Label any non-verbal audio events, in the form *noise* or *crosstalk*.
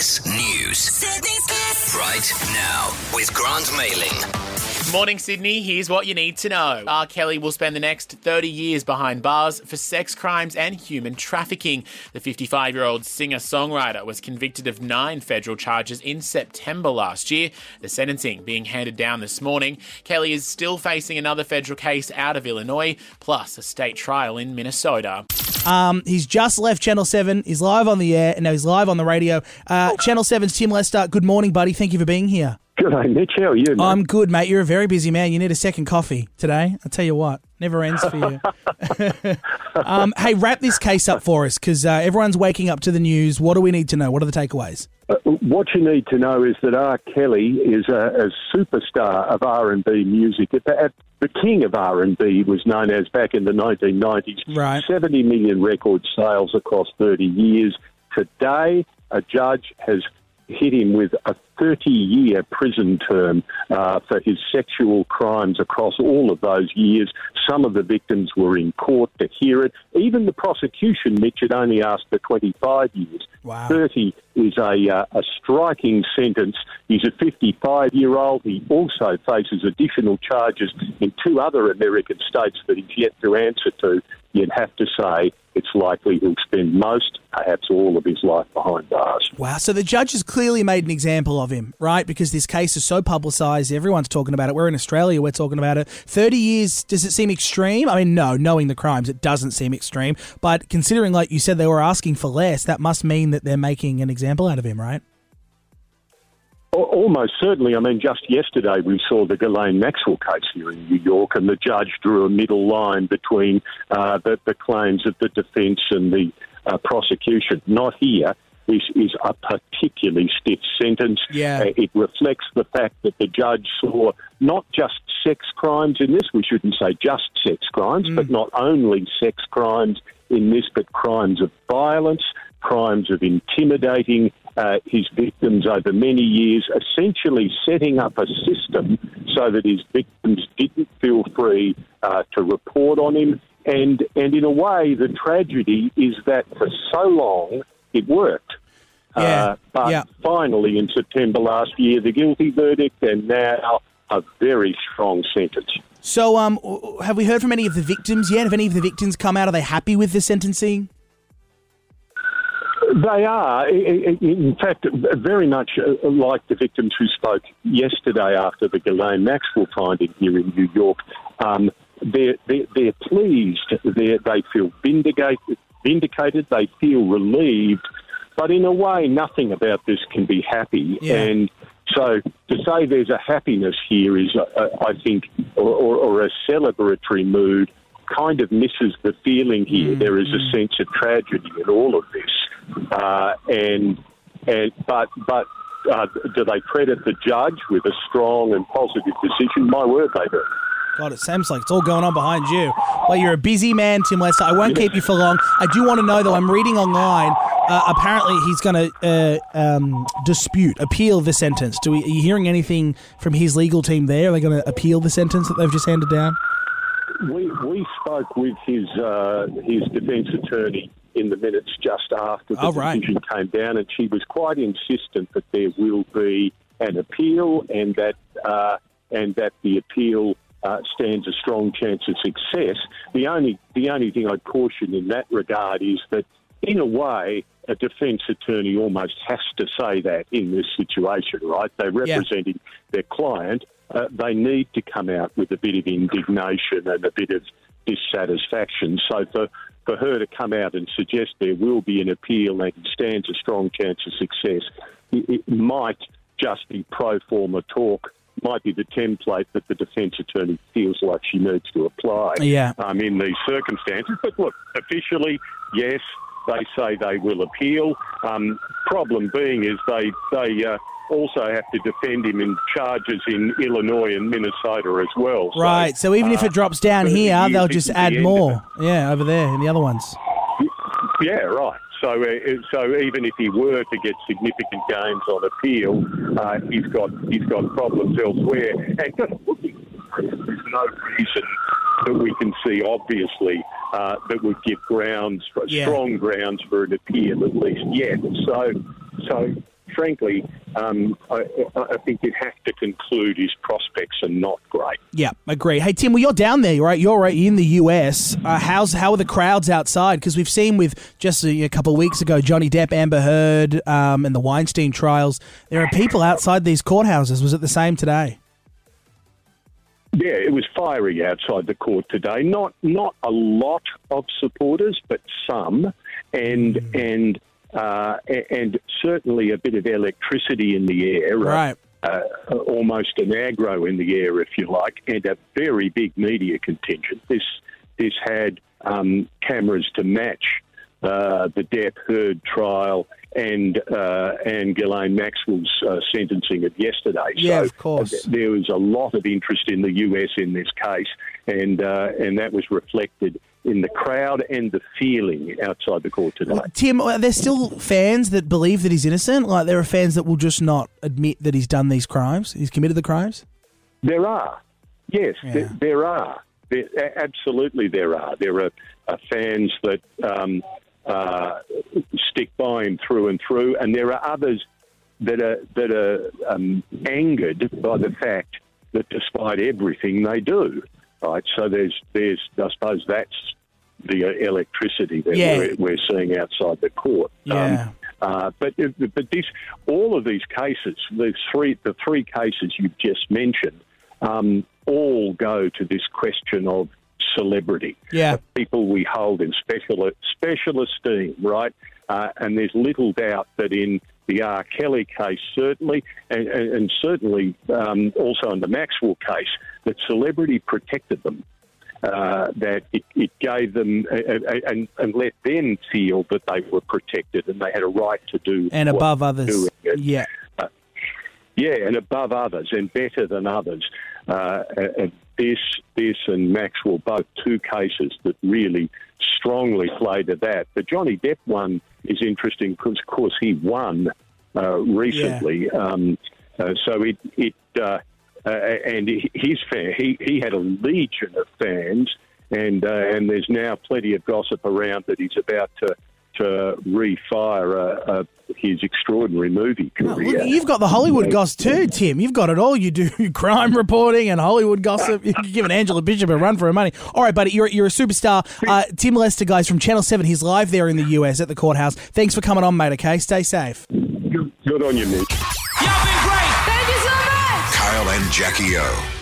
KIIS News. Sydney's KIIS. Right now with Grant Mailing. Morning, Sydney. Here's what you need to know. R. Kelly will spend the next 30 years behind bars for sex crimes and human trafficking. The 55 year old singer songwriter was convicted of nine federal charges in September last year, the sentencing being handed down this morning. Kelly is still facing another federal case out of Illinois, plus a state trial in Minnesota. Um, he's just left Channel 7. He's live on the air, and now he's live on the radio. Uh, Channel 7's Tim Lester. Good morning, buddy. Thank you for being here. Good day, Mitch. How are you? Mate? I'm good, mate. You're a very busy man. You need a second coffee today. I'll tell you what, never ends for you. *laughs* um, hey, wrap this case up for us because uh, everyone's waking up to the news. What do we need to know? What are the takeaways? Uh, what you need to know is that R. Kelly is a, a superstar of R&B music. At the, at the king of R&B was known as back in the 1990s. Right. 70 million record sales across 30 years. Today, a judge has hit him with a 30 year prison term uh, for his sexual crimes across all of those years. Some of the victims were in court to hear it. Even the prosecution, Mitch, had only asked for 25 years. Wow. 30 is a, uh, a striking sentence. He's a 55 year old. He also faces additional charges in two other American states that he's yet to answer to. You'd have to say it's likely he'll spend most, perhaps all of his life behind bars. Wow. So the judge has clearly made an example of him, right? Because this case is so publicised. Everyone's talking about it. We're in Australia. We're talking about it. 30 years, does it seem extreme? I mean, no, knowing the crimes, it doesn't seem extreme. But considering, like you said, they were asking for less, that must mean that they're making an example out of him, right? Almost certainly. I mean, just yesterday we saw the Ghislaine Maxwell case here in New York, and the judge drew a middle line between uh, the, the, claims of the defence and the uh, prosecution. Not here. This is a particularly stiff sentence. Yeah. Uh, it reflects the fact that the judge saw not just sex crimes in this, we shouldn't say just sex crimes, mm. but not only sex crimes in this, but crimes of violence, crimes of intimidating uh, his victims over many years, essentially setting up a system so that his victims didn't feel free uh, to report on him. And, and in a way, the tragedy is that for so long it worked. Yeah. Uh, but yeah. finally, in September last year, the guilty verdict, and now a very strong sentence. So, um, have we heard from any of the victims yet? Have any of the victims come out? Are they happy with the sentencing? They are, in fact, very much uh, like the victims who spoke yesterday after the Ghislaine Maxwell finding here in New York. Um, they're, they're, they're, pleased, they're, they feel vindicated, vindicated, they feel relieved, but in a way, nothing about this can be happy. Yeah. And so to say there's a happiness here is, uh, I think, or, or, or a celebratory mood kind of misses the feeling here. Mm, there is a mm. sense of tragedy in all of this. Uh, and and but but uh, do they credit the judge with a strong and positive decision? My word, they do. God, it seems like it's all going on behind you. Well, you're a busy man, Tim Lester. I won't keep you for long. I do want to know, though, I'm reading online. Uh, apparently, he's going to uh, um, dispute, appeal the sentence. Do we, are you hearing anything from his legal team there? Are they going to appeal the sentence that they've just handed down? We, we spoke with his uh, his defence attorney in the minutes just after the oh, right. decision came down, and she was quite insistent that there will be an appeal and that uh, and that the appeal uh, stands a strong chance of success. The only the only thing I'd caution in that regard is that, in a way, a defence attorney almost has to say that in this situation, right? They're representing yeah. their client. Uh, they need to come out with a bit of indignation and a bit of dissatisfaction. So for for her to come out and suggest there will be an appeal and stands a strong chance of success, it, it might just be pro forma talk. Might be the template that the defence attorney feels like she needs to apply yeah. um, in these circumstances. But look, officially, yes, they say they will appeal. Um, problem being is they they uh, also have to defend him in charges in Illinois and Minnesota as well. Right. So, so even uh, if it drops down here, they'll just add the more. Yeah, over there in the other ones. Yeah, right. So, uh, so even if he were to get significant gains on appeal, uh, he's got he's got problems elsewhere. And just looking, there's no reason that we can see, obviously, uh, that would give grounds, for, yeah. strong grounds for an appeal at least yet. So, so frankly, um, I, I think you'd have to conclude his prospects are not great. Yeah, agree. Hey Tim, well you're down there, right? You're right in the US. Uh, how's how are the crowds outside? Because we've seen with just a, a, couple of weeks ago, Johnny Depp, Amber Heard, um, and the Weinstein trials. There are people outside these courthouses. Was it the same today? Yeah, it was fiery outside the court today. Not not a lot of supporters, but some, and mm. and uh, and certainly a bit of electricity in the air. Right. Uh, almost an aggro in the air, if you like, and a very big media contingent. This this had um, cameras to match uh, the Depp Heard trial and uh, and Ghislaine Maxwell's uh, sentencing of yesterday. Yeah, so of course. There was a lot of interest in the US in this case, and uh, and that was reflected in the crowd and the feeling outside the court today. Tim, are there still fans that believe that he's innocent? Like there are fans that will just not admit that he's done these crimes, he's committed the crimes. There are, yes, yeah. there, there, are. There, absolutely, there are. There are, are fans that. Um, uh, stick by him through and through, and there are others that are that are um, angered by the fact that despite everything they do, right? So there's there's I suppose that's the electricity that yeah. we're, we're, seeing outside the court. Yeah. Um, uh, but but this all of these cases, the three the three cases you've just mentioned, um, all go to this question of celebrity. Yeah. People we hold in special, special esteem, right? Uh, and there's little doubt that in the R. Kelly case, certainly, and, and, and certainly um, also in the Maxwell case, that celebrity protected them. Uh, that it, it, gave them uh, and, and, let them feel that they were protected and they had a right to do and above others. Yeah, uh, yeah, and above others and better than others. Uh, this, this, and Maxwell, both two cases that really strongly play to that. The Johnny Depp one is interesting because, of course, he won uh, recently. Yeah. Um, uh, so it, it uh, uh and his fan, he, he had a legion of fans, and uh, and there's now plenty of gossip around that he's about to to refire uh, his extraordinary movie career. look, you've got the Hollywood gossip too, Tim. You've got it all. You do *laughs* crime reporting and Hollywood gossip. You're giving Angela Bishop a run for her money. All right, buddy, you're, you're a superstar. Uh, Tim Lester, guys, from Channel 7. He's live there in the US at the courthouse. Thanks for coming on, mate, okay? Stay safe. Good, good on you, Mitch. Y'all been great. Thank you so much. Kyle and Jackie O.